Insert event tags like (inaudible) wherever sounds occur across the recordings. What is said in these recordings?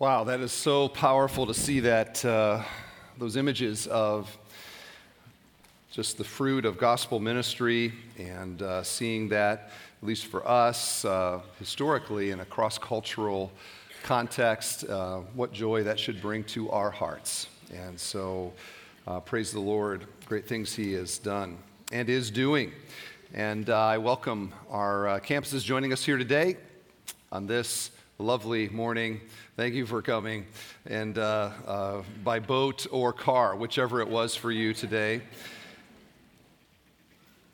Wow, that is so powerful to see that uh, those images of just the fruit of gospel ministry and uh, seeing that, at least for us, uh, historically in a cross cultural context, uh, what joy that should bring to our hearts. And so, uh, praise the Lord, great things He has done and is doing. And uh, I welcome our campuses joining us here today on this lovely morning. Thank you for coming, and uh, uh, by boat or car, whichever it was for you today.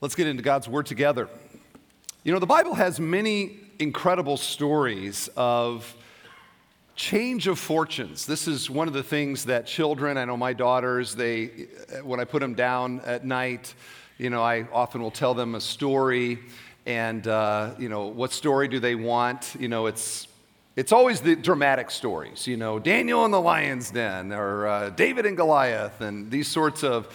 Let's get into God's Word together. You know, the Bible has many incredible stories of change of fortunes. This is one of the things that children, I know my daughters, they, when I put them down at night, you know, I often will tell them a story. And, uh, you know, what story do they want? You know, it's it's always the dramatic stories, you know, Daniel in the lion's den or uh, David and Goliath, and these sorts of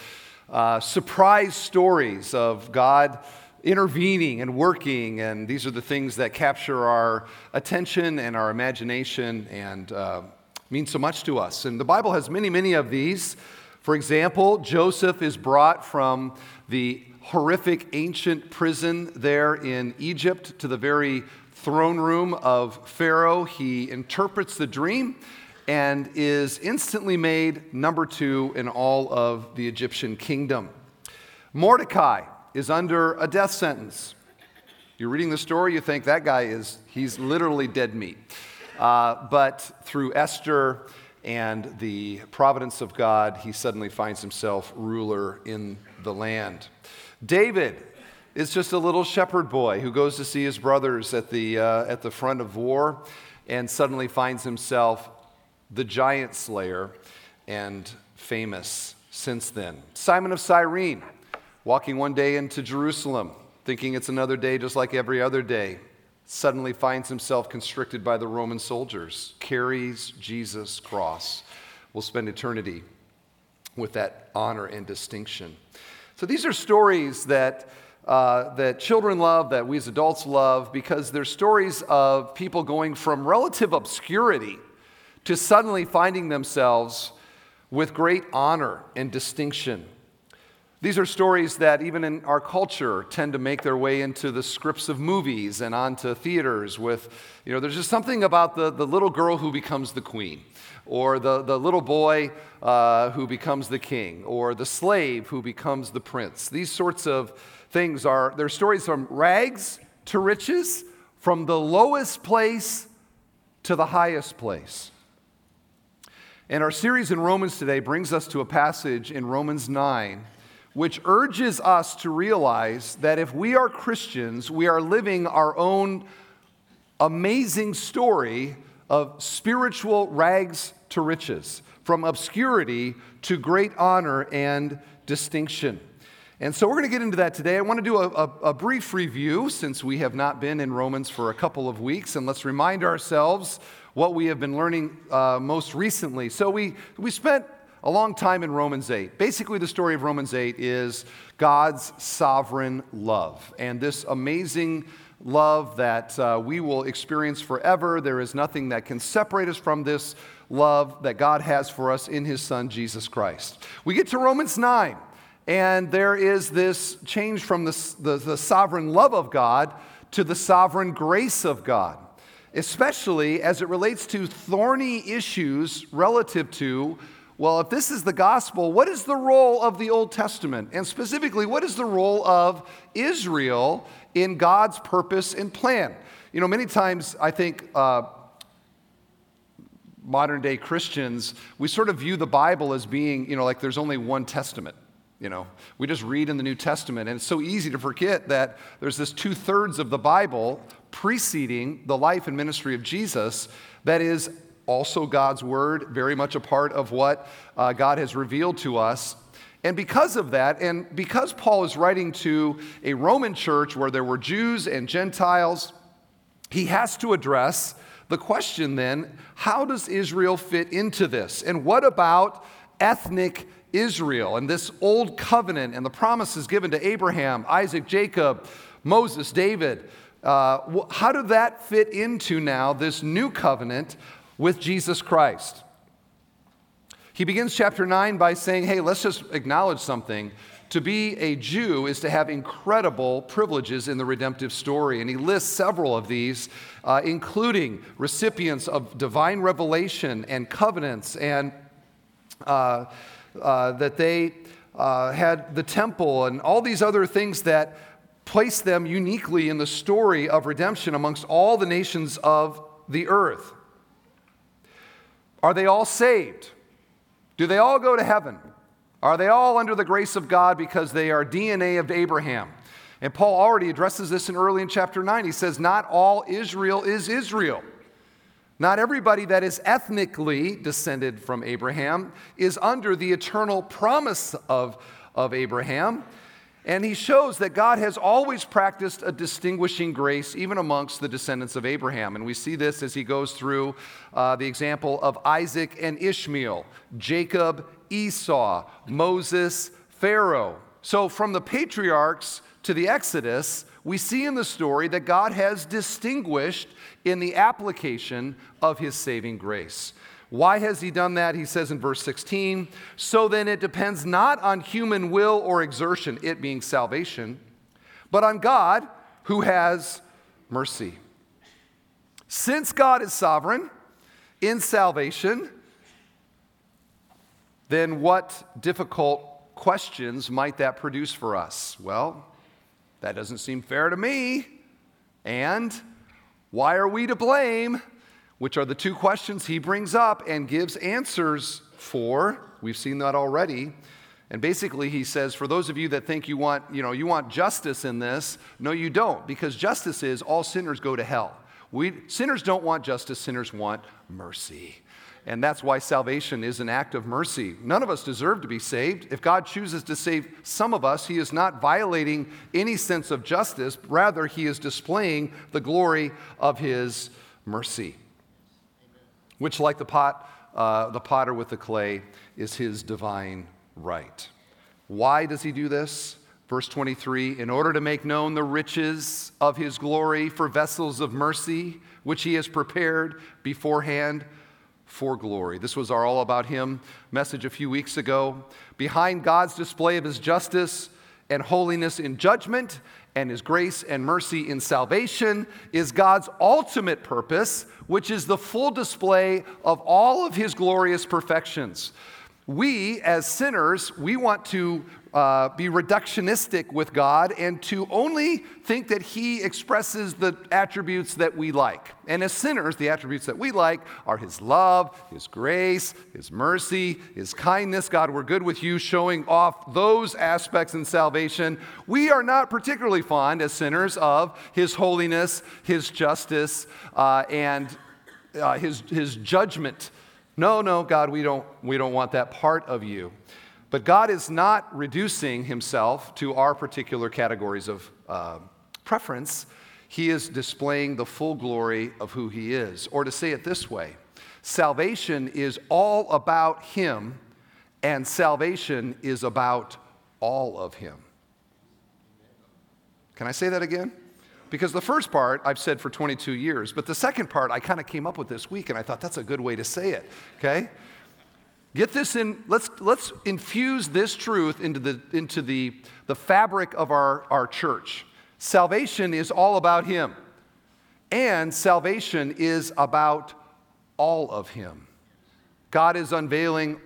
uh, surprise stories of God intervening and working. And these are the things that capture our attention and our imagination and uh, mean so much to us. And the Bible has many, many of these. For example, Joseph is brought from the horrific ancient prison there in Egypt to the very throne room of Pharaoh. He interprets the dream and is instantly made number two in all of the Egyptian kingdom. Mordecai is under a death sentence. You're reading the story, you think that guy is, he's literally dead meat. Uh, but through Esther and the providence of God, he suddenly finds himself ruler in the land. David is just a little shepherd boy who goes to see his brothers at the, uh, at the front of war and suddenly finds himself the giant slayer and famous since then. Simon of Cyrene, walking one day into Jerusalem, thinking it's another day just like every other day, suddenly finds himself constricted by the Roman soldiers, carries Jesus' cross, will spend eternity with that honor and distinction. So these are stories that uh, that children love, that we as adults love, because they're stories of people going from relative obscurity to suddenly finding themselves with great honor and distinction. These are stories that, even in our culture, tend to make their way into the scripts of movies and onto theaters. With, you know, there's just something about the, the little girl who becomes the queen, or the, the little boy uh, who becomes the king, or the slave who becomes the prince. These sorts of things are they're stories from rags to riches, from the lowest place to the highest place. And our series in Romans today brings us to a passage in Romans 9 which urges us to realize that if we are Christians, we are living our own amazing story of spiritual rags to riches, from obscurity to great honor and distinction. And so we're going to get into that today. I want to do a, a, a, brief review since we have not been in Romans for a couple of weeks, and let's remind ourselves what we have been learning uh, most recently. So we, we spent a long time in Romans 8. Basically, the story of Romans 8 is God's sovereign love and this amazing love that uh, we will experience forever. There is nothing that can separate us from this love that God has for us in His Son, Jesus Christ. We get to Romans 9. And there is this change from the, the, the, sovereign love of God to the sovereign grace of God, especially as it relates to thorny issues relative to, well, if this is the gospel, what is the role of the Old Testament? And specifically, what is the role of Israel in God's purpose and plan? You know, many times I think. Uh, modern day Christians, we sort of view the Bible as being, you know, like there's only one testament. You know, we just read in the New Testament, and it's so easy to forget that there's this two thirds of the Bible preceding the life and ministry of Jesus that is also God's Word, very much a part of what uh, God has revealed to us. And because of that, and because Paul is writing to a Roman church where there were Jews and Gentiles, he has to address the question then how does Israel fit into this? And what about ethnic Israel and this old covenant and the promises given to Abraham, Isaac, Jacob, Moses, David. Uh, how did that fit into now this new covenant with Jesus Christ. He begins chapter 9 by saying, Hey, let's just acknowledge something. To be a Jew is to have incredible privileges in the redemptive story. And he lists several of these, uh, including recipients of divine revelation and covenants, and uh, uh, that they uh, had the temple and all these other things that place them uniquely in the story of redemption amongst all the nations of the earth. Are they all saved? Do they all go to heaven? Are they all under the grace of God because they are DNA of Abraham? And Paul already addresses this in early in chapter 9. He says, Not all Israel is Israel. Not everybody that is ethnically descended from Abraham is under the eternal promise of, of Abraham. And he shows that God has always practiced a distinguishing grace even amongst the descendants of Abraham. And we see this as he goes through uh, the example of Isaac and Ishmael, Jacob, Esau, Moses, Pharaoh. So from the patriarchs to the Exodus, we see in the story that God has distinguished in the application of his saving grace. Why has he done that? He says in verse 16, so then it depends not on human will or exertion, it being salvation, but on God who has mercy. Since God is sovereign in salvation, then what difficult questions might that produce for us? Well, that doesn't seem fair to me. And why are we to blame? Which are the two questions he brings up and gives answers for. We've seen that already. And basically he says for those of you that think you want, you know, you want justice in this, no you don't because justice is all sinners go to hell. We sinners don't want justice, sinners want mercy. And that's why salvation is an act of mercy. None of us deserve to be saved. If God chooses to save some of us, He is not violating any sense of justice. Rather, He is displaying the glory of His mercy which, like the, pot, uh, the potter with the clay, is his divine right. Why does he do this? Verse 23 In order to make known the riches of his glory for vessels of mercy, which he has prepared beforehand for glory. This was our All About Him message a few weeks ago. Behind God's display of his justice and holiness in judgment and his grace and mercy in salvation is God's ultimate purpose, which is the full display of all of his glorious perfections. We, as sinners, we want to uh, be reductionistic with God and to only think that He expresses the attributes that we like. And as sinners, the attributes that we like are His love, His grace, His mercy, His kindness. God, we're good with you, showing off those aspects in salvation. We are not particularly fond as sinners of His holiness, His justice, uh, and uh, his, his judgment. No, no, God, we don't, we don't want that part of you. But God is not reducing himself to our particular categories of uh, preference. He is displaying the full glory of who he is. Or to say it this way salvation is all about him, and salvation is about all of him. Can I say that again? Because the first part I've said for 22 years, but the second part I kind of came up with this week and I thought that's a good way to say it, okay? Get this in, let's, let's infuse this truth into, the, into the, the fabric of our, our church. Salvation is all about Him, and salvation is about all of Him. God is unveiling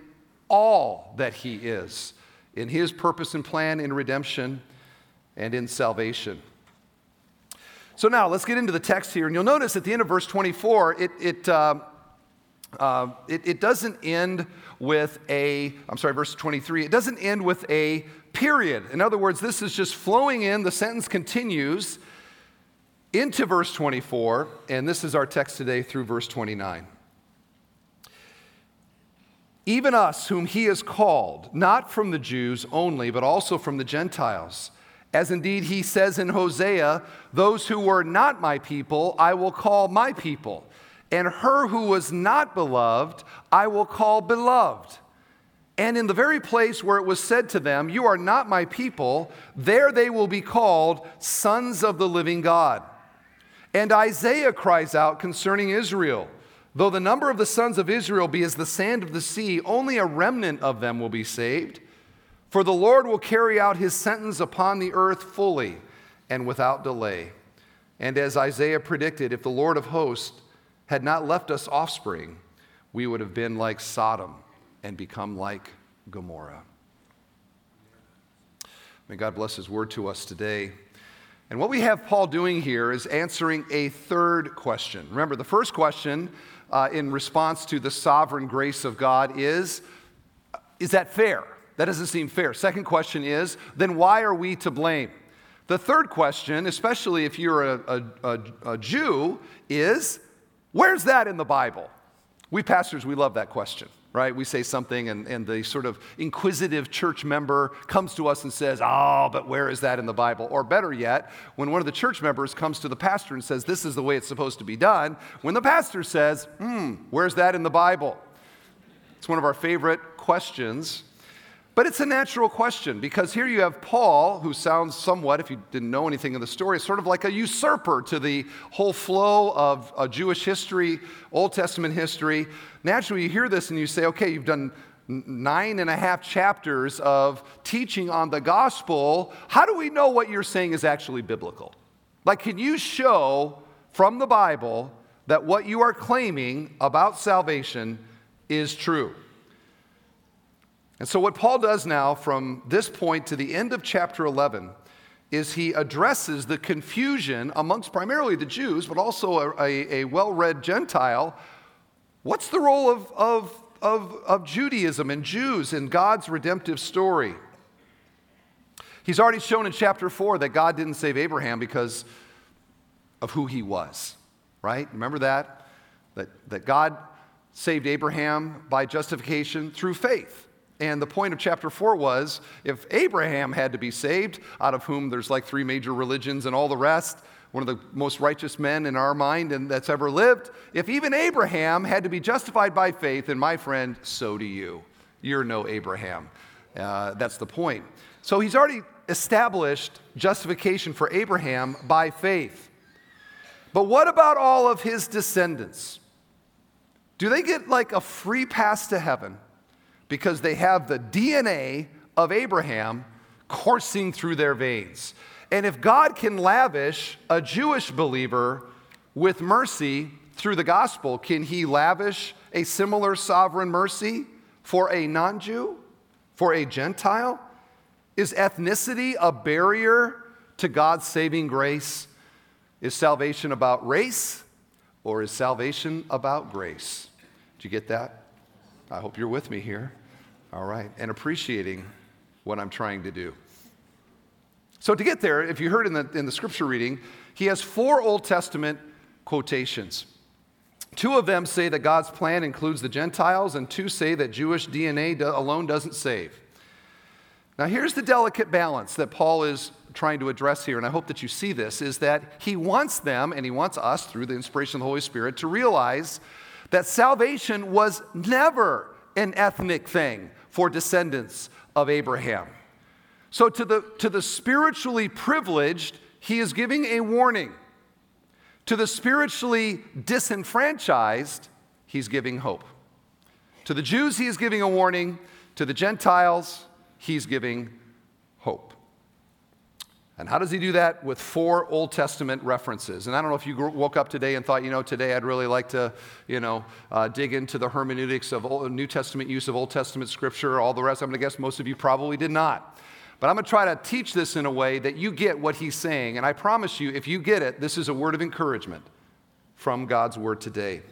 all that He is in His purpose and plan in redemption and in salvation. So now let's get into the text here, and you'll notice at the end of verse 24, it, it, uh, uh, it, it doesn't end with a, I'm sorry, verse 23, it doesn't end with a period. In other words, this is just flowing in, the sentence continues into verse 24, and this is our text today through verse 29. Even us, whom he has called, not from the Jews only, but also from the Gentiles. As indeed he says in Hosea, those who were not my people, I will call my people and her who was not beloved, I will call beloved. And in the very place where it was said to them, You are not my people, there they will be called sons of the living God. And Isaiah cries out concerning Israel Though the number of the sons of Israel be as the sand of the sea, only a remnant of them will be saved. For the Lord will carry out his sentence upon the earth fully and without delay. And as Isaiah predicted, if the Lord of hosts had not left us offspring, we would have been like Sodom and become like Gomorrah. May God bless his word to us today. And what we have Paul doing here is answering a third question. Remember, the first question uh, in response to the sovereign grace of God is Is that fair? That doesn't seem fair. Second question is Then why are we to blame? The third question, especially if you're a, a, a, Jew, is Where's that in the Bible? We pastors, we love that question right? We say something, and, and the sort of inquisitive church member comes to us and says, Oh, but where is that in the Bible? Or better yet, when one of the church members comes to the pastor and says, This is the way it's supposed to be done, when the pastor says, Hmm, where's that in the Bible? It's one of our favorite questions but it's a natural question because here you have Paul, who sounds somewhat, if you didn't know anything of the story, sort of like a usurper to the whole flow of Jewish history, Old Testament history. Naturally, you hear this and you say, okay, you've done nine and a half chapters of teaching on the gospel. How do we know what you're saying is actually biblical? Like, can you show from the Bible that what you are claiming about salvation is true? And so, what Paul does now from this point to the end of chapter 11 is he addresses the confusion amongst primarily the Jews, but also a, a, a well read Gentile. What's the role of, of, of, of Judaism and Jews in God's redemptive story? He's already shown in chapter 4 that God didn't save Abraham because of who he was, right? Remember that? That, that God saved Abraham by justification through faith. And the point of chapter 4 was if Abraham had to be saved, out of whom there's like three major religions and all the rest, one of the most righteous men in our mind and that's ever lived, if even Abraham had to be justified by faith, and my friend, so do you. You're no Abraham. Uh, that's the point. So he's already established justification for Abraham by faith. But what about all of his descendants? Do they get like a free pass to heaven? Because they have the DNA of Abraham coursing through their veins. And if God can lavish a Jewish believer with mercy through the gospel, can he lavish a similar sovereign mercy for a non Jew, for a Gentile? Is ethnicity a barrier to God's saving grace? Is salvation about race or is salvation about grace? Did you get that? I hope you're with me here. All right, and appreciating what I'm trying to do. So, to get there, if you heard in the, in the scripture reading, he has four Old Testament quotations. Two of them say that God's plan includes the Gentiles, and two say that Jewish DNA alone doesn't save. Now, here's the delicate balance that Paul is trying to address here, and I hope that you see this is that he wants them, and he wants us through the inspiration of the Holy Spirit, to realize that salvation was never an ethnic thing for descendants of Abraham. So, to the, to the spiritually privileged, he is giving a warning. To the spiritually disenfranchised, he's giving hope. To the Jews, he is giving a warning. To the Gentiles, he's giving. And how does he do that? With four Old Testament references. And I don't know if you woke up today and thought, you know, today I'd really like to, you know, uh, dig into the hermeneutics of Old, New Testament use of Old Testament scripture, all the rest. I'm going to guess most of you probably did not. But I'm going to try to teach this in a way that you get what he's saying. And I promise you, if you get it, this is a word of encouragement from God's word today.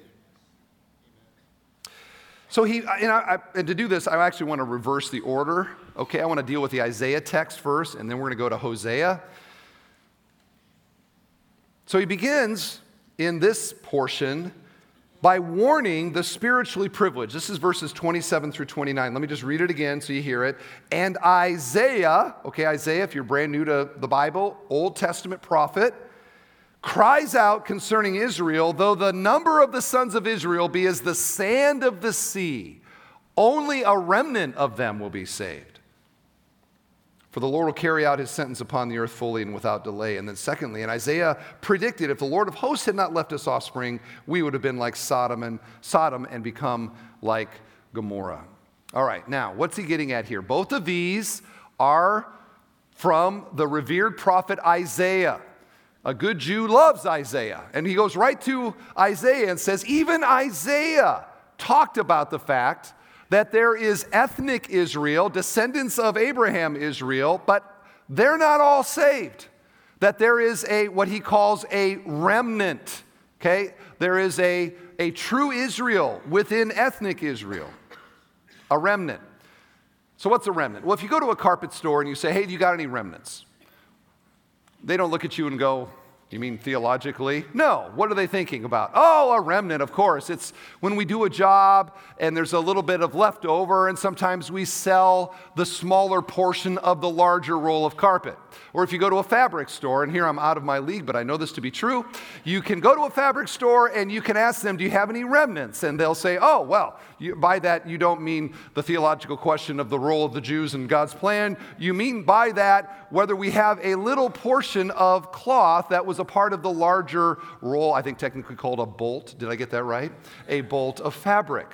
So he, and, I, and to do this, I actually want to reverse the order. Okay, I want to deal with the Isaiah text first, and then we're going to go to Hosea. So he begins in this portion by warning the spiritually privileged. This is verses 27 through 29. Let me just read it again so you hear it. And Isaiah, okay, Isaiah, if you're brand new to the Bible, Old Testament prophet, cries out concerning Israel, though the number of the sons of Israel be as the sand of the sea, only a remnant of them will be saved. For the Lord will carry out his sentence upon the earth fully and without delay. And then, secondly, and Isaiah predicted if the Lord of hosts had not left us offspring, we would have been like Sodom and Sodom and become like Gomorrah. All right, now, what's he getting at here? Both of these are from the revered prophet Isaiah. A good Jew loves Isaiah. And he goes right to Isaiah and says, even Isaiah talked about the fact that there is ethnic Israel, descendants of Abraham Israel, but they're not all saved. That there is a, what he calls a remnant, okay? There is a, a true Israel within ethnic Israel, a remnant. So, what's a remnant? Well, if you go to a carpet store and you say, hey, do you got any remnants? They don't look at you and go, you mean theologically? No. What are they thinking about? Oh, a remnant, of course. It's when we do a job and there's a little bit of leftover, and sometimes we sell the smaller portion of the larger roll of carpet. Or if you go to a fabric store, and here I'm out of my league, but I know this to be true, you can go to a fabric store and you can ask them, Do you have any remnants? And they'll say, Oh, well, you, by that you don't mean the theological question of the role of the Jews in God's plan. You mean by that whether we have a little portion of cloth that was a part of the larger roll, I think technically called a bolt. Did I get that right? A bolt of fabric.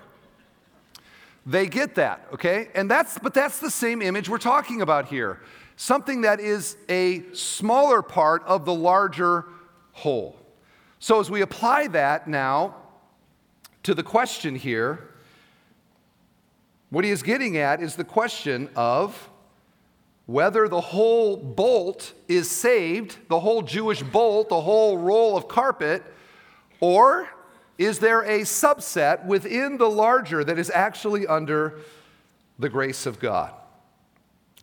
They get that, okay? And that's, but that's the same image we're talking about here something that is a smaller part of the larger whole. So, as we apply that now to the question here, what he is getting at is the question of whether the whole bolt is saved, the whole Jewish bolt, the whole roll of carpet, or is there a subset within the larger that is actually under the grace of God?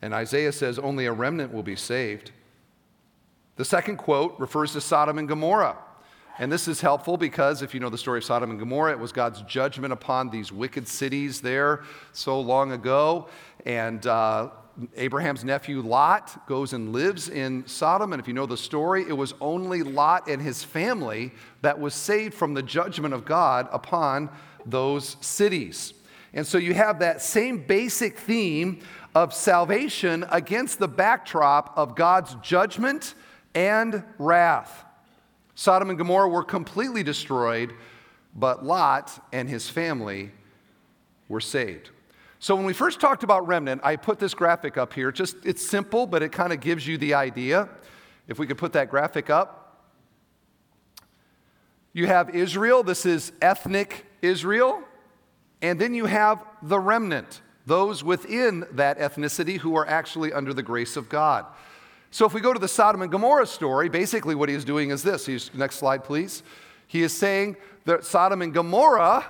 And Isaiah says only a remnant will be saved. The second quote refers to Sodom and Gomorrah. And this is helpful because if you know the story of Sodom and Gomorrah, it was God's judgment upon these wicked cities there so long ago. And uh, Abraham's nephew Lot goes and lives in Sodom. And if you know the story, it was only Lot and his family that was saved from the judgment of God upon those cities. And so you have that same basic theme of salvation against the backdrop of God's judgment and wrath. Sodom and Gomorrah were completely destroyed, but Lot and his family were saved. So when we first talked about remnant, I put this graphic up here. Just it's simple, but it kind of gives you the idea. If we could put that graphic up. You have Israel, this is ethnic Israel, and then you have the remnant those within that ethnicity who are actually under the grace of God. So if we go to the Sodom and Gomorrah story, basically what he is doing is this. He's, next slide, please. He is saying that Sodom and Gomorrah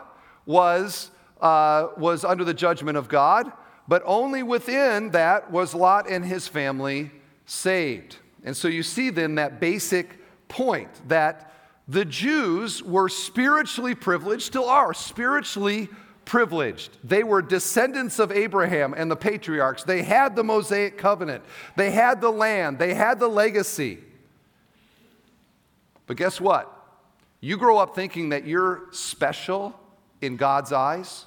was, uh, was under the judgment of God, but only within that was Lot and his family saved. And so you see then that basic point that the Jews were spiritually privileged, still are spiritually privileged. They were descendants of Abraham and the patriarchs. They had the Mosaic covenant, they had the land, they had the legacy. But guess what? You grow up thinking that you're special in God's eyes,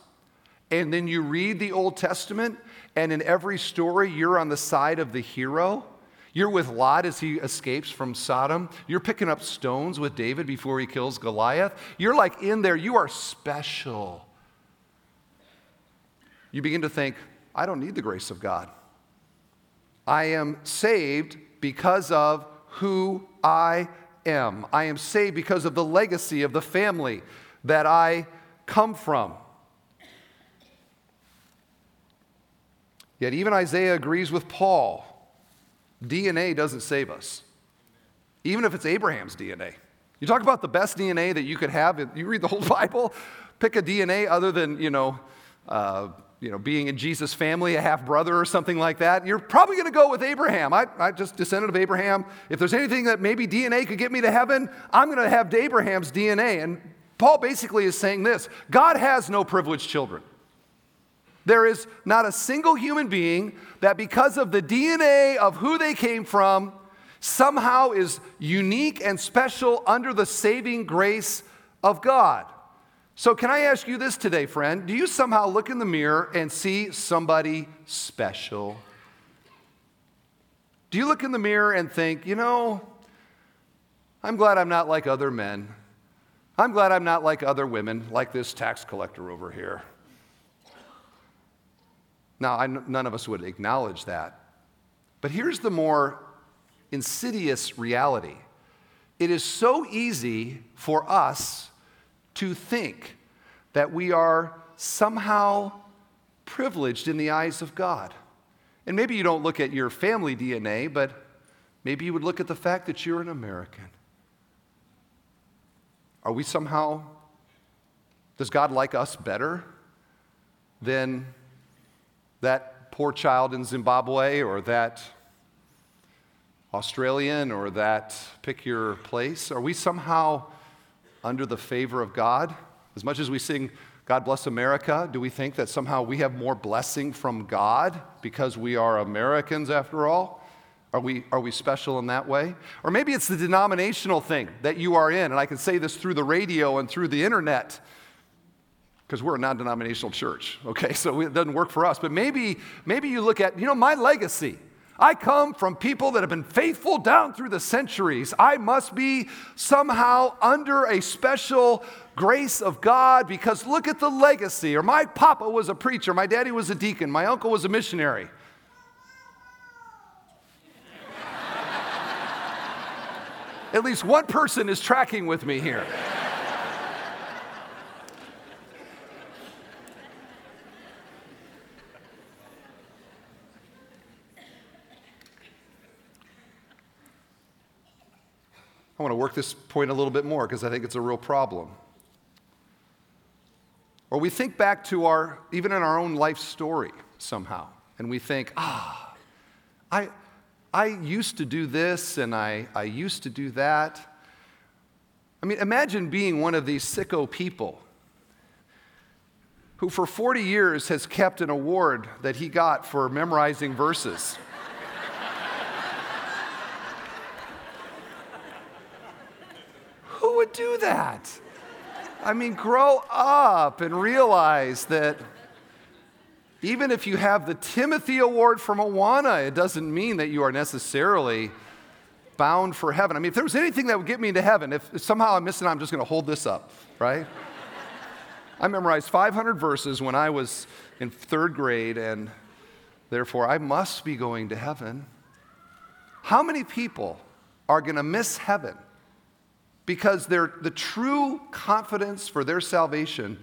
and then you read the Old Testament, and in every story, you're on the side of the hero. You're with Lot as he escapes from Sodom. You're picking up stones with David before he kills Goliath. You're like in there. You are special you begin to think, I don't need the grace of God. I am saved because of who I am. I am saved because of the legacy of the family that I come from. Yet even Isaiah agrees with Paul. DNA doesn't save us, even if it's Abraham's DNA. You talk about the best DNA that you could have. You read the whole (laughs) Bible, pick a DNA other than, you know, uh, you know, being in Jesus' family, a half brother or something like that, you're probably going to go with Abraham. I, I just descended of Abraham. If there's anything that maybe DNA could get me to heaven, I'm going to have Abraham's DNA. And Paul basically is saying this God has no privileged children. There is not a single human being that, because of the DNA of who they came from, somehow is unique and special under the saving grace of God. So, can I ask you this today, friend? Do you somehow look in the mirror and see somebody special? Do you look in the mirror and think, you know, I'm glad I'm not like other men. I'm glad I'm not like other women, like this tax collector over here. Now, I, none of us would acknowledge that. But here's the more insidious reality it is so easy for us to think that we are somehow privileged in the eyes of God. And maybe you don't look at your family DNA, but maybe you would look at the fact that you're an American. Are we somehow, does God like us better than that poor child in Zimbabwe or that Australian or that pick your place? Are we somehow under the favor of God? As much as we sing God bless America, do we think that somehow we have more blessing from God because we are Americans after all? Are we, are we special in that way? Or maybe it's the denominational thing that you are in, and I can say this through the radio and through the internet because we're a non-denominational church okay (laughs) so it doesn't work for us but maybe maybe you look at you know my legacy i come from people that have been faithful down through the centuries. I must be somehow under a special grace of god because look at the legacy. Or my papa was a preacher my daddy was a deacon my uncle was a missionary. At least one person is tracking with me here I want to work this point a little bit more because I think it's a real problem. Or we think back to our, even in our own life story somehow, and we think, ah, I, I used to do this and I, I used to do that. I mean, imagine being one of these sicko people who for 40 years has kept an award that he got for memorizing verses. would do that? I mean, grow up and realize that even if you have the Timothy Award from Awana, it doesn't mean that you are necessarily bound for heaven. I mean, if there was anything that would get me into heaven, if, somehow I'm missing, I'm just going to hold this up, right? (laughs) I memorized 500 verses when I was in third grade, and therefore I must be going to heaven. How many people are going to miss heaven because the true confidence for their salvation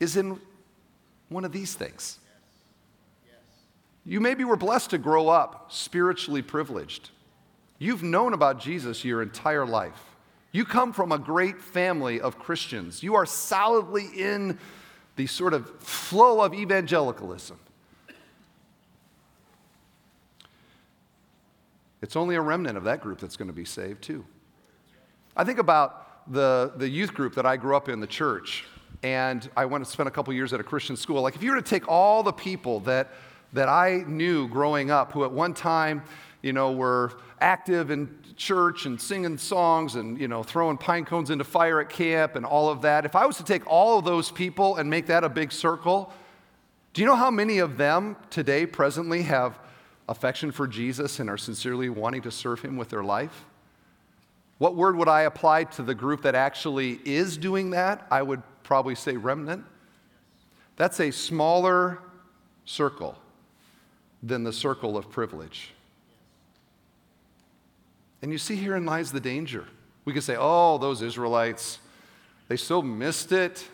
is in one of these things. You maybe were blessed to grow up spiritually privileged. You've known about Jesus your entire life. You come from a great family of Christians. You are solidly in the sort of flow of evangelicalism. It's only a remnant of that group that's going to be saved, too. I think about the, the youth group that I grew up in, the church, and I went to spend a couple years at a Christian school. Like, if you were to take all the people that, that I knew growing up who at one time, you know, were active in church and singing songs and, you know, throwing pine cones into fire at camp and all of that, if I was to take all of those people and make that a big circle, do you know how many of them today, presently, have affection for Jesus and are sincerely wanting to serve him with their life? What word would I apply to the group that actually is doing that? I would probably say remnant. That's a smaller circle than the circle of privilege. And you see, herein lies the danger. We could say, oh, those Israelites, they so missed it.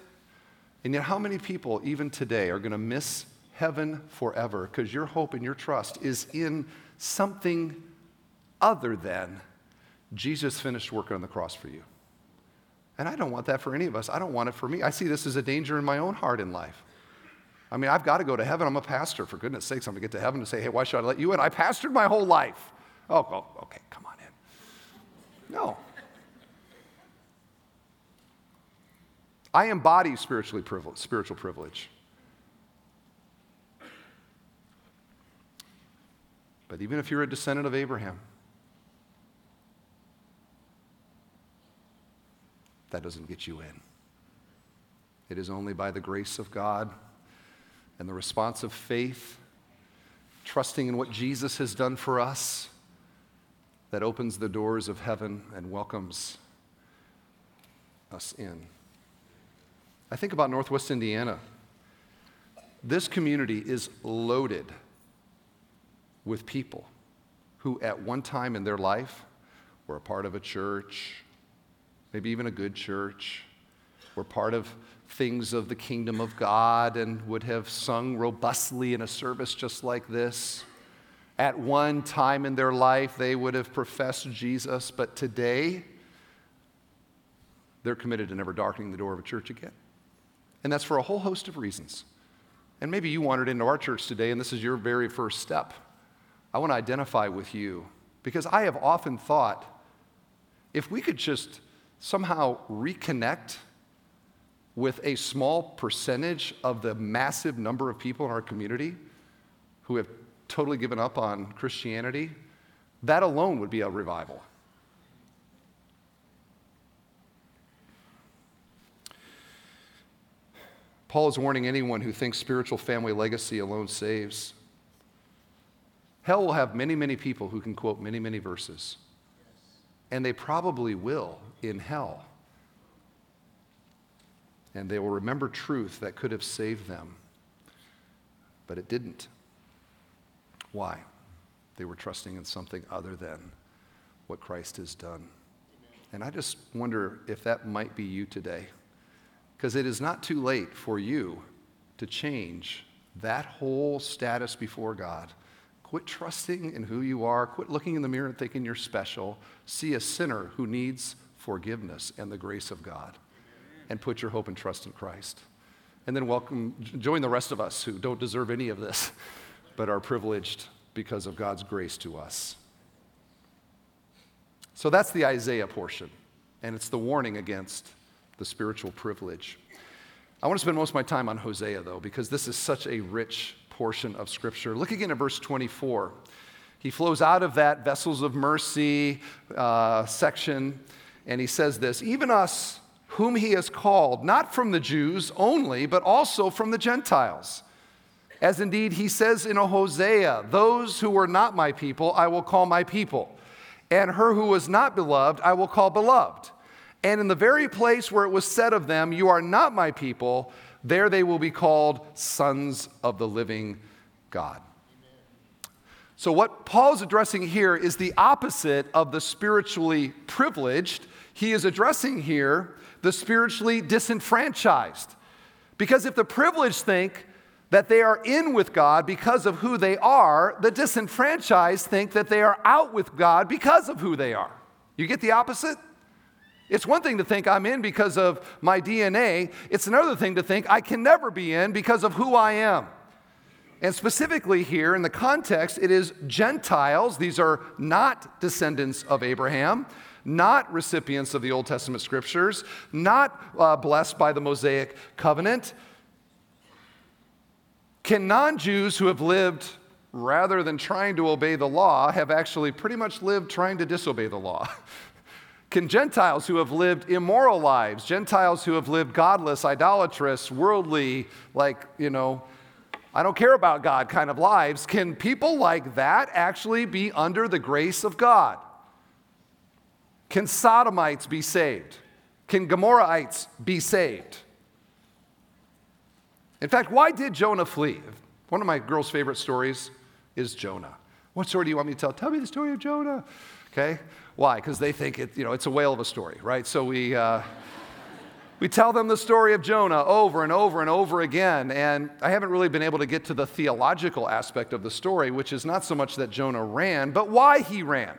And yet, how many people, even today, are going to miss heaven forever because your hope and your trust is in something other than Jesus finished working on the cross for you. And I don't want that for any of us. I don't want it for me. I see this as a danger in my own heart in life. I mean, I've got to go to heaven. I'm a pastor. For goodness sakes, I'm going to get to heaven and say, hey, why should I let you in? I pastored my whole life. Oh, okay, come on in. No. I embody spiritually privilege, spiritual privilege. But even if you're a descendant of Abraham, that doesn't get you in. It is only by the grace of God and the response of faith, trusting in what Jesus has done for us, that opens the doors of heaven and welcomes us in. I think about Northwest Indiana. This community is loaded with people who, at one time in their life, were a part of a church, maybe even a good church, were part of things of the kingdom of God and would have sung robustly in a service just like this. At one time in their life, they would have professed Jesus, but today, they're committed to never darkening the door of a church again. And that's for a whole host of reasons. And maybe you wandered into our church today, and this is your very first step. I want to identify with you because I have often thought if we could just somehow reconnect with a small percentage of the massive number of people in our community who have totally given up on Christianity, that alone would be a revival. Paul is warning anyone who thinks spiritual family legacy alone saves. Hell will have many, many people who can quote many, many verses. And they probably will in hell. And they will remember truth that could have saved them. But it didn't. Why? They were trusting in something other than what Christ has done. And I just wonder if that might be you today. Because it is not too late for you to change that whole status before God. Quit trusting in who you are. Quit looking in the mirror and thinking you're special. See a sinner who needs forgiveness and the grace of God. And put your hope and trust in Christ. And then welcome, join the rest of us who don't deserve any of this, (laughs) but are privileged because of God's grace to us. So that's the Isaiah portion, and it's the warning against the spiritual privilege. I want to spend most of my time on Hosea, though, because this is such a rich portion of Scripture. Look again at verse 24. He flows out of that vessels of mercy uh, section, and he says this Even us, whom he has called, not from the Jews only, but also from the Gentiles. As indeed he says in Hosea, Those who were not my people, I will call my people, and her who was not beloved, I will call beloved. And in the very place where it was said of them, You are not my people, there they will be called sons of the living God. So, what Paul's addressing here is the opposite of the spiritually privileged. He is addressing here the spiritually disenfranchised. Because if the privileged think that they are in with God because of who they are, the disenfranchised think that they are out with God because of who they are. You get the opposite? It's one thing to think I'm in because of my DNA, it's another thing to think I can never be in because of who I am. And specifically here in the context, it is Gentiles. These are not descendants of Abraham, not recipients of the Old Testament scriptures, not uh, blessed by the Mosaic covenant. Can non Jews who have lived rather than trying to obey the law have actually pretty much lived trying to disobey the law? (laughs) Can Gentiles who have lived immoral lives, Gentiles who have lived godless, idolatrous, worldly, like, you know, I don't care about God kind of lives, can people like that actually be under the grace of God? Can Sodomites be saved? Can Gomorrahites be saved? In fact, why did Jonah flee? One of my girls' favorite stories is Jonah. What story do you want me to tell? Tell me the story of Jonah. Okay? Why? Because they think it, you know, it's a whale of a story, right? So we, uh, we tell them the story of Jonah over and over and over again. And I haven't really been able to get to the theological aspect of the story, which is not so much that Jonah ran, but why he ran.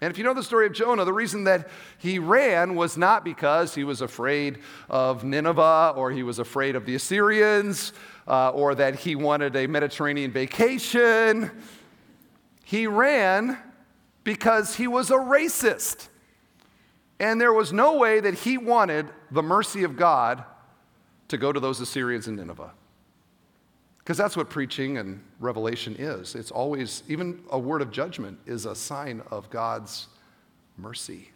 And if you know the story of Jonah, the reason that he ran was not because he was afraid of Nineveh or he was afraid of the Assyrians uh, or that he wanted a Mediterranean vacation. He ran because he was a racist. And there was no way that he wanted the mercy of God to go to those Assyrians in Nineveh. Because that's what preaching and revelation is. It's always, even a word of judgment is a sign of God's mercy.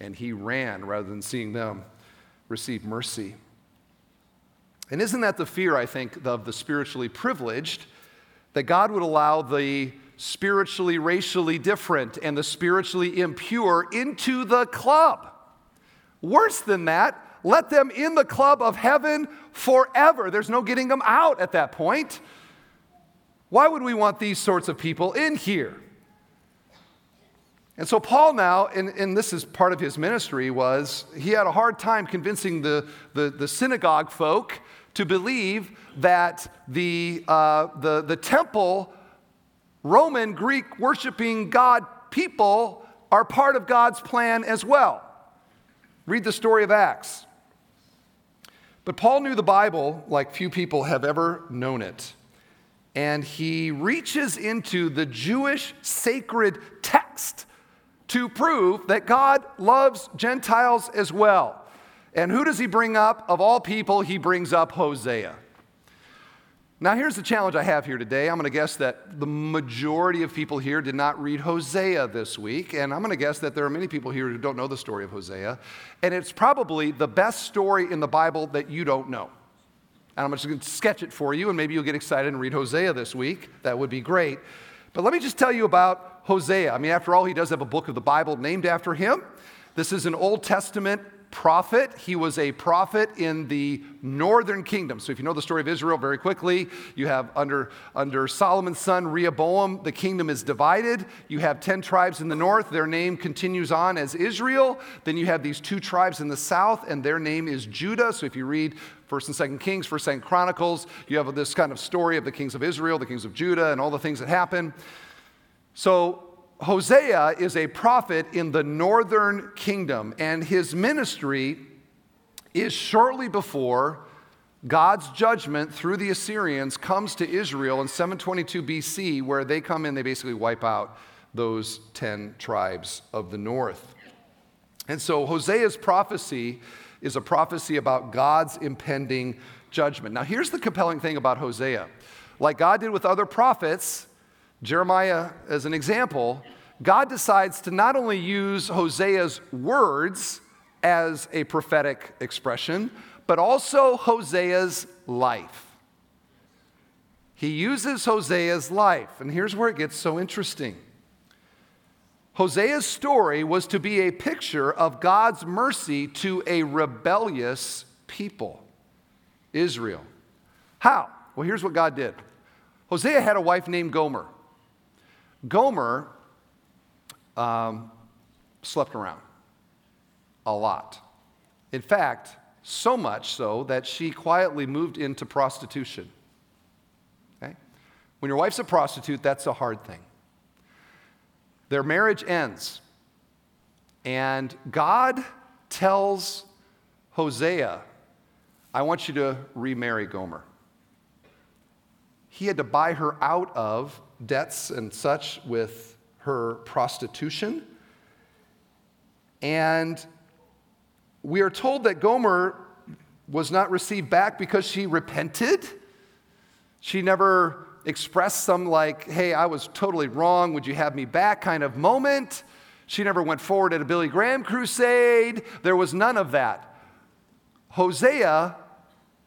And he ran rather than seeing them receive mercy. And isn't that the fear, I think, of the spiritually privileged, that God would allow the spiritually, racially different and the spiritually impure into the club. Worse than that, let them in the club of heaven forever. There's no getting them out at that point. Why would we want these sorts of people in here? And so, Paul now, and, and, this is part of his ministry, was he had a hard time convincing the, the, the synagogue folk to believe that the, uh, the, the temple, Roman, Greek worshiping God people are part of God's plan as well. Read the story of Acts. But Paul knew the Bible like few people have ever known it. And he reaches into the Jewish sacred text to prove that God loves Gentiles as well. And who does he bring up? Of all people, he brings up Hosea. Now, here's the challenge I have here today. I'm going to guess that the majority of people here did not read Hosea this week, and I'm going to guess that there are many people here who don't know the story of Hosea. And it's probably the best story in the Bible that you don't know. And I'm just going to sketch it for you, and maybe you'll get excited and read Hosea this week. That would be great. But let me just tell you about Hosea. I mean, after all, he does have a book of the Bible named after him. This is an Old Testament prophet. He was a prophet in the northern kingdom. So if you know the story of Israel very quickly, you have under, under Solomon's son Rehoboam, the kingdom is divided. You have 10 tribes in the north. Their name continues on as Israel. Then you have these two tribes in the south, and their name is Judah. So if you read First and Second Kings, First and Chronicles, you have this kind of story of the kings of Israel, the kings of Judah, and all the things that happen. So Hosea is a prophet in the northern kingdom, and his ministry is shortly before God's judgment through the Assyrians comes to Israel in 722 BC, where they come in, they basically wipe out those 10 tribes of the north. And so Hosea's prophecy is a prophecy about God's impending judgment. Now, here's the compelling thing about Hosea. Like God did with other prophets, Jeremiah, as an example, God decides to not only use Hosea's words as a prophetic expression, but also Hosea's life. He uses Hosea's life, and here's where it gets so interesting. Hosea's story was to be a picture of God's mercy to a rebellious people, Israel. How? Well, here's what God did Hosea had a wife named Gomer. Gomer um, slept around a lot. In fact, so much so that she quietly moved into prostitution. Okay? When your wife's a prostitute, that's a hard thing. Their marriage ends, and God tells Hosea, I want you to remarry Gomer. He had to buy her out of debts and such with her prostitution. And we are told that Gomer was not received back because she repented. She never expressed some, like, hey, I was totally wrong, would you have me back kind of moment. She never went forward at a Billy Graham crusade. There was none of that. Hosea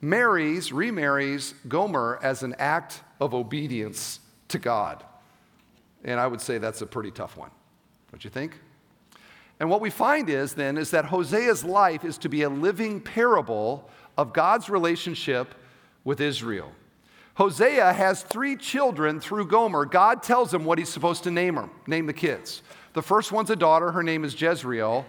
marries, remarries Gomer as an act of obedience to God. And I would say that's a pretty tough one. Don't you think? And what we find is then is that Hosea's life is to be a living parable of God's relationship with Israel. Hosea has three children through Gomer. God tells him what he's supposed to name them, name the kids. The first one's a daughter, her name is Jezreel.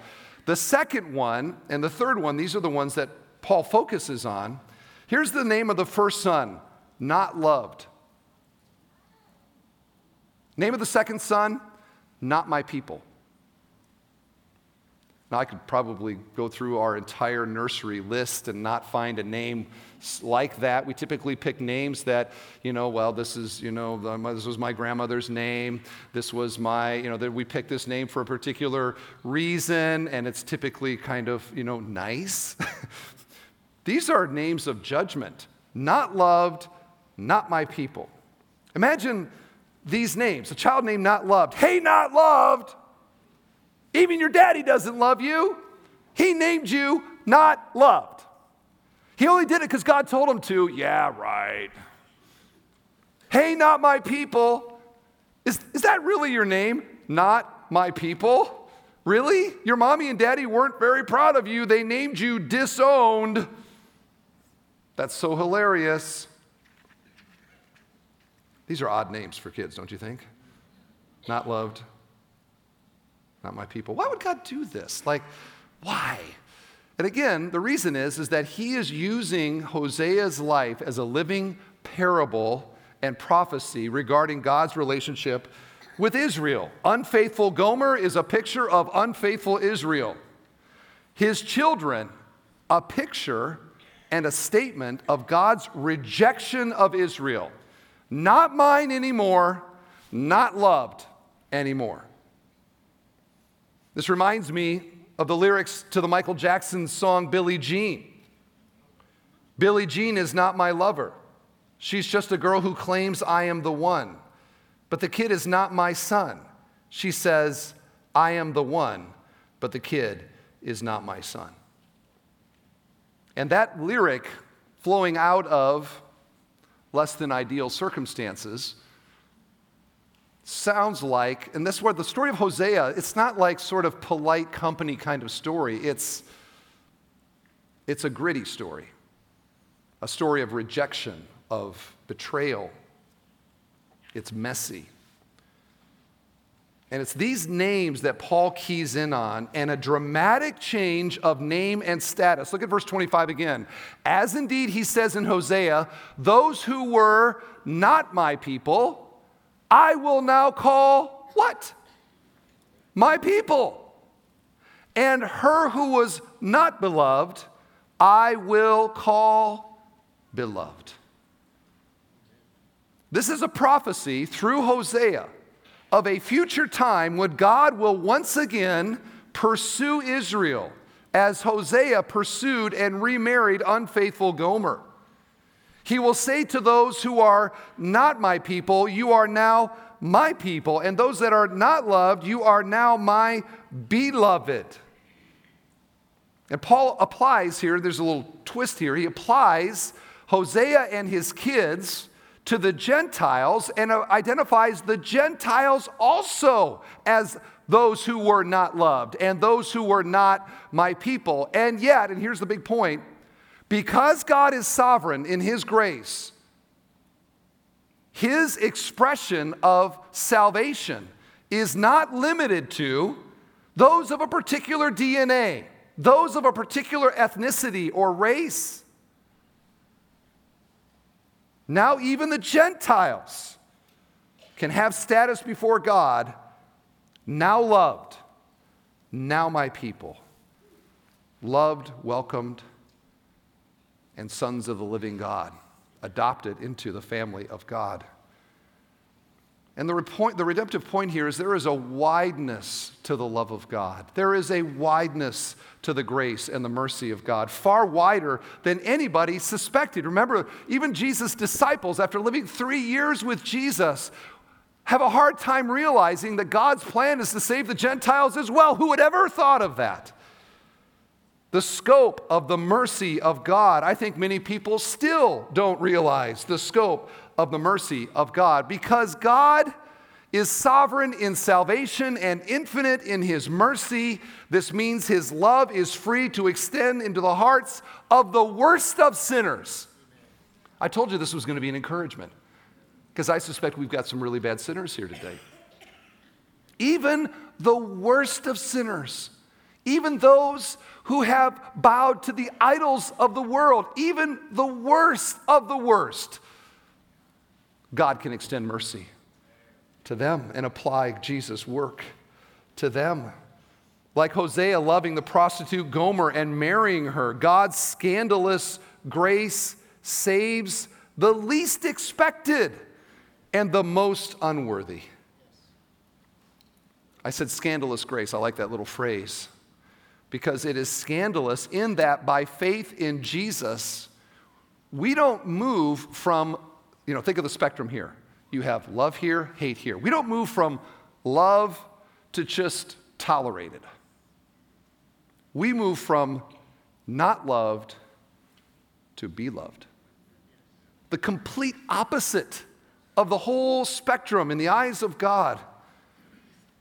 The second one and the third one, these are the ones that Paul focuses on. Here's the name of the first son, not loved. Name of the second son, Not My People. Now, I could probably go through our entire nursery list and not find a name like that. We typically pick names that, you know, well, this is, you know, this was my grandmother's name. This was my, you know, that we pick this name for a particular reason, and it's typically kind of, you know, nice. (laughs) These are names of judgment. Not loved, not my people. Imagine these names a child named Not Loved. Hey, Not Loved! Even your daddy doesn't love you. He named you Not Loved. He only did it because God told him to. Yeah, right. Hey, not my people. Is, is that really your name? Not my people? Really? Your mommy and daddy weren't very proud of you. They named you disowned. That's so hilarious. These are odd names for kids, don't you think? Not loved, not my people. Why would God do this? Like, why? And again, the reason is, is that he is using Hosea's life as a living parable and prophecy regarding God's relationship with Israel. Unfaithful Gomer is a picture of unfaithful Israel. His children, a picture and a statement of God's rejection of Israel. Not mine anymore, not loved anymore. This reminds me of the lyrics to the Michael Jackson song Billie Jean. Billie Jean is not my lover. She's just a girl who claims I am the one. But the kid is not my son. She says, I am the one, but the kid is not my son. And that lyric flowing out of less than ideal circumstances sounds like, and this is where the story of Hosea, it's not like sort of polite company kind of story. It's, it's a gritty story, a story of rejection, of betrayal. It's messy. And it's these names that Paul keys in on and a dramatic change of name and status. Look at verse 25 again. As indeed he says in Hosea, those who were not my people, I will now call what? My people. And her who was not beloved, I will call beloved. This is a prophecy through Hosea of a future time when God will once again pursue Israel as Hosea pursued and remarried unfaithful Gomer. He will say to those who are not my people, You are now my people. And those that are not loved, You are now my beloved. And Paul applies here, there's a little twist here. He applies Hosea and his kids to the Gentiles and uh, identifies the Gentiles also as those who were not loved and those who were not my people. And yet, and here's the big point because God is sovereign in His grace, His expression of salvation is not limited to those of a particular DNA, those of a particular ethnicity or race. Now, even the Gentiles can have status before God, now loved, now my people. Loved, welcomed, and sons of the living God, adopted into the family of God. And the, point, the redemptive point here is there is a wideness to the love of God. There is a wideness to the grace and the mercy of God, far wider than anybody suspected. Remember, even Jesus' disciples, after living three years with Jesus, have a hard time realizing that God's plan is to save the Gentiles as well. Who would ever thought of that? the scope of the mercy of God. I think many people still don't realize the scope of the mercy of God because God is sovereign in salvation and infinite in his mercy. This means his love is free to extend into the hearts of the worst of sinners. I told you this was going to be an encouragement because I suspect we've got some really bad sinners here today. Even the worst of sinners, even those who have bowed to the idols of the world, even the worst of the worst, God can extend mercy to them and apply Jesus' work to them. Like Hosea loving the prostitute Gomer and marrying her, God's scandalous grace saves the least expected and the most unworthy. I said scandalous grace. I like that little phrase because it is scandalous in that by faith in Jesus, we don't move from, you know, think of the spectrum here. You have love here, hate here. We don't move from love to just tolerated. We move from not loved to be loved. The complete opposite of the whole spectrum in the eyes of God.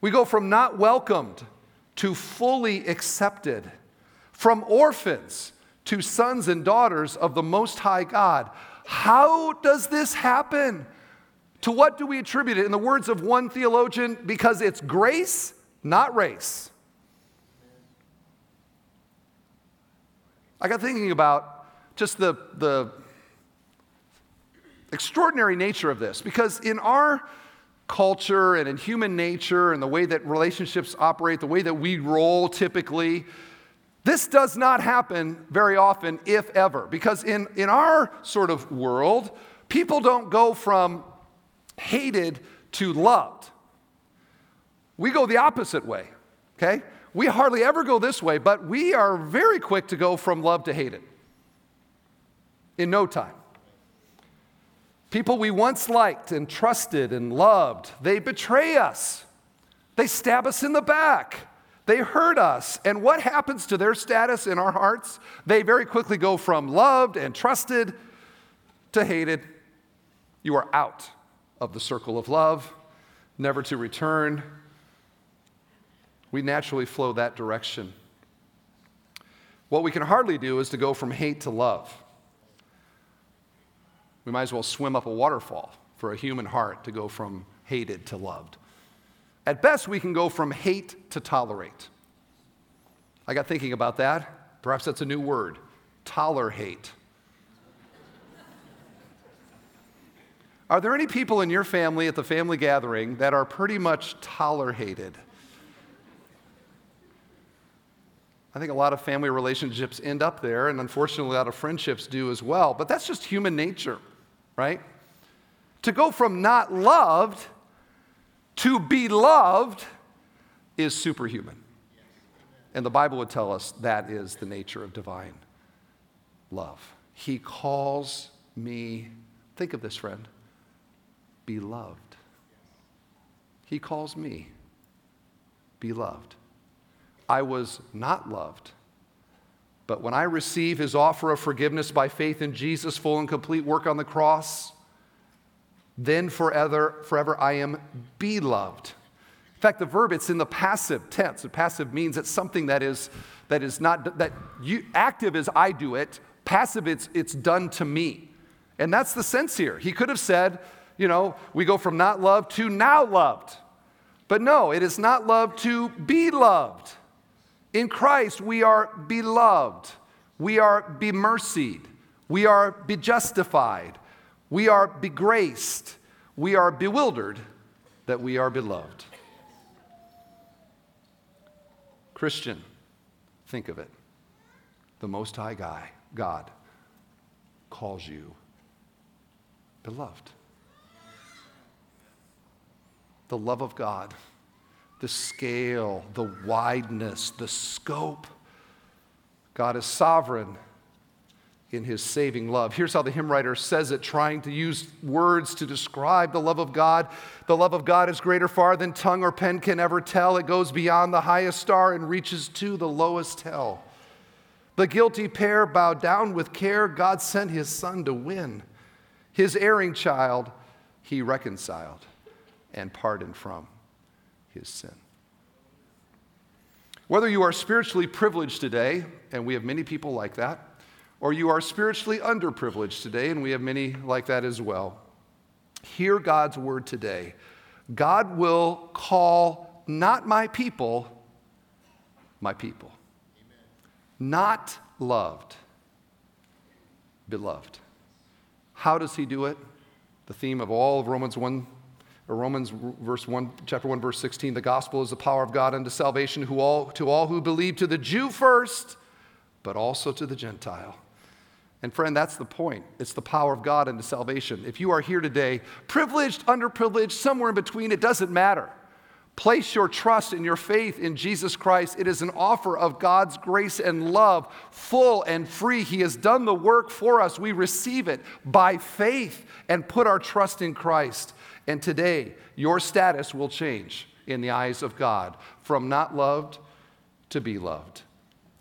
We go from not welcomed to fully accepted, from orphans to sons and daughters of the Most High God. How does this happen? To what do we attribute it? In the words of one theologian, because it's grace, not race. I got thinking about just the, the extraordinary nature of this, because in our culture and in human nature and the way that relationships operate, the way that we roll typically, this does not happen very often, if ever, because in, in our sort of world, people don't go from hated to loved. We go the opposite way, okay? We hardly ever go this way, but we are very quick to go from love to hated in no time. People we once liked and trusted and loved, they betray us. They stab us in the back. They hurt us. And what happens to their status in our hearts? They very quickly go from loved and trusted to hated. You are out of the circle of love, never to return. We naturally flow that direction. What we can hardly do is to go from hate to love. We might as well swim up a waterfall for a human heart to go from hated to loved. At best, we can go from hate to tolerate. I got thinking about that. Perhaps that's a new word tolerate. Are there any people in your family at the family gathering that are pretty much tolerated? I think a lot of family relationships end up there, and unfortunately, a lot of friendships do as well. But that's just human nature, right? To go from not loved to be loved is superhuman. And the Bible would tell us that is the nature of divine love. He calls me, think of this, friend, beloved. He calls me beloved. I was not loved. But when I receive his offer of forgiveness by faith in Jesus' full and complete work on the cross, then forever, forever I am beloved. In fact, the verb, it's in the passive tense. The passive means it's something that is, that is not, that you, active is I do it, passive it's, it's done to me. And that's the sense here. He could have said, you know, we go from not loved to now loved. But no, it is not loved to be loved. In Christ, we are beloved. We are bemercied. We are be justified. We are begraced, we are bewildered that we are beloved. Christian, think of it. The Most High Guy, God, calls you beloved. The love of God, the scale, the wideness, the scope. God is sovereign in his saving love. Here's how the hymn writer says it, trying to use words to describe the love of God. The love of God is greater far than tongue or pen can ever tell. It goes beyond the highest star and reaches to the lowest hell. The guilty pair bowed down with care. God sent his son to win. His erring child he reconciled and pardoned from his sin. Whether you are spiritually privileged today, and we have many people like that, or you are spiritually underprivileged today, and we have many like that as well, hear God's word today. God will call not my people, my people. Amen. Not loved, beloved. How does he do it? The theme of all of Romans 1 or Romans verse 1 chapter 1 verse 16 the gospel is the power of God unto salvation who all, to all who believe to the Jew first but also to the Gentile. And friend, that's the point. It's the power of God into salvation. If you are here today, privileged, underprivileged, somewhere in between, it doesn't matter. Place your trust and your faith in Jesus Christ. It is an offer of God's grace and love, full and free. He has done the work for us. We receive it by faith and put our trust in Christ. And today, your status will change in the eyes of God from not loved to be loved.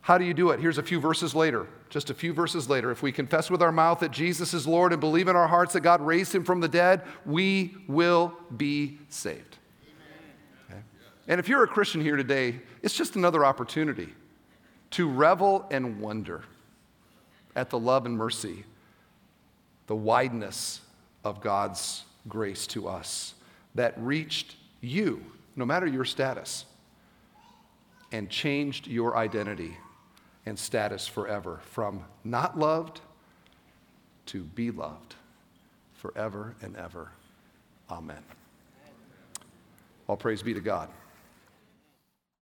How do you do it? Here's a few verses later just a few verses later, if we confess with our mouth that Jesus is Lord and believe in our hearts that God raised him from the dead, we will be saved. Okay? And if you're a Christian here today, it's just another opportunity to revel and wonder at the love and mercy, the wideness of God's grace to us that reached you, no matter your status, and changed your identity and status forever from not loved to be loved forever and ever. Amen. All praise be to God.